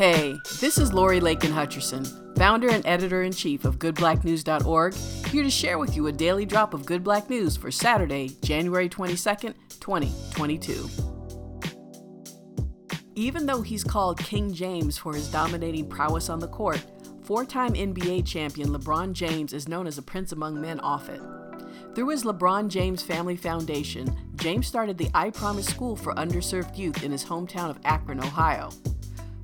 Hey, this is Lori Lakin Hutcherson, founder and editor in chief of GoodBlackNews.org, here to share with you a daily drop of Good Black News for Saturday, January 22nd, 2022. Even though he's called King James for his dominating prowess on the court, four time NBA champion LeBron James is known as a prince among men off it. Through his LeBron James Family Foundation, James started the I Promise School for underserved youth in his hometown of Akron, Ohio.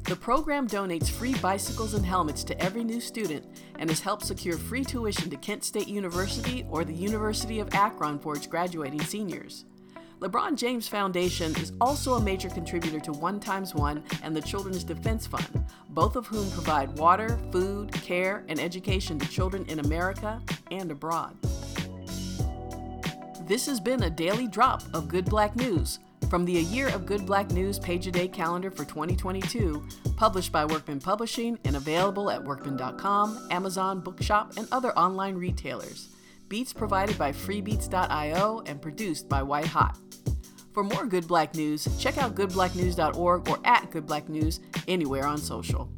The program donates free bicycles and helmets to every new student and has helped secure free tuition to Kent State University or the University of Akron for its graduating seniors. LeBron James Foundation is also a major contributor to One Times One and the Children's Defense Fund, both of whom provide water, food, care, and education to children in America and abroad. This has been a daily drop of Good Black News from the A Year of Good Black News page a day calendar for 2022, published by Workman Publishing and available at workman.com, Amazon Bookshop, and other online retailers. Beats provided by freebeats.io and produced by White Hot. For more Good Black News, check out goodblacknews.org or at Good Black News anywhere on social.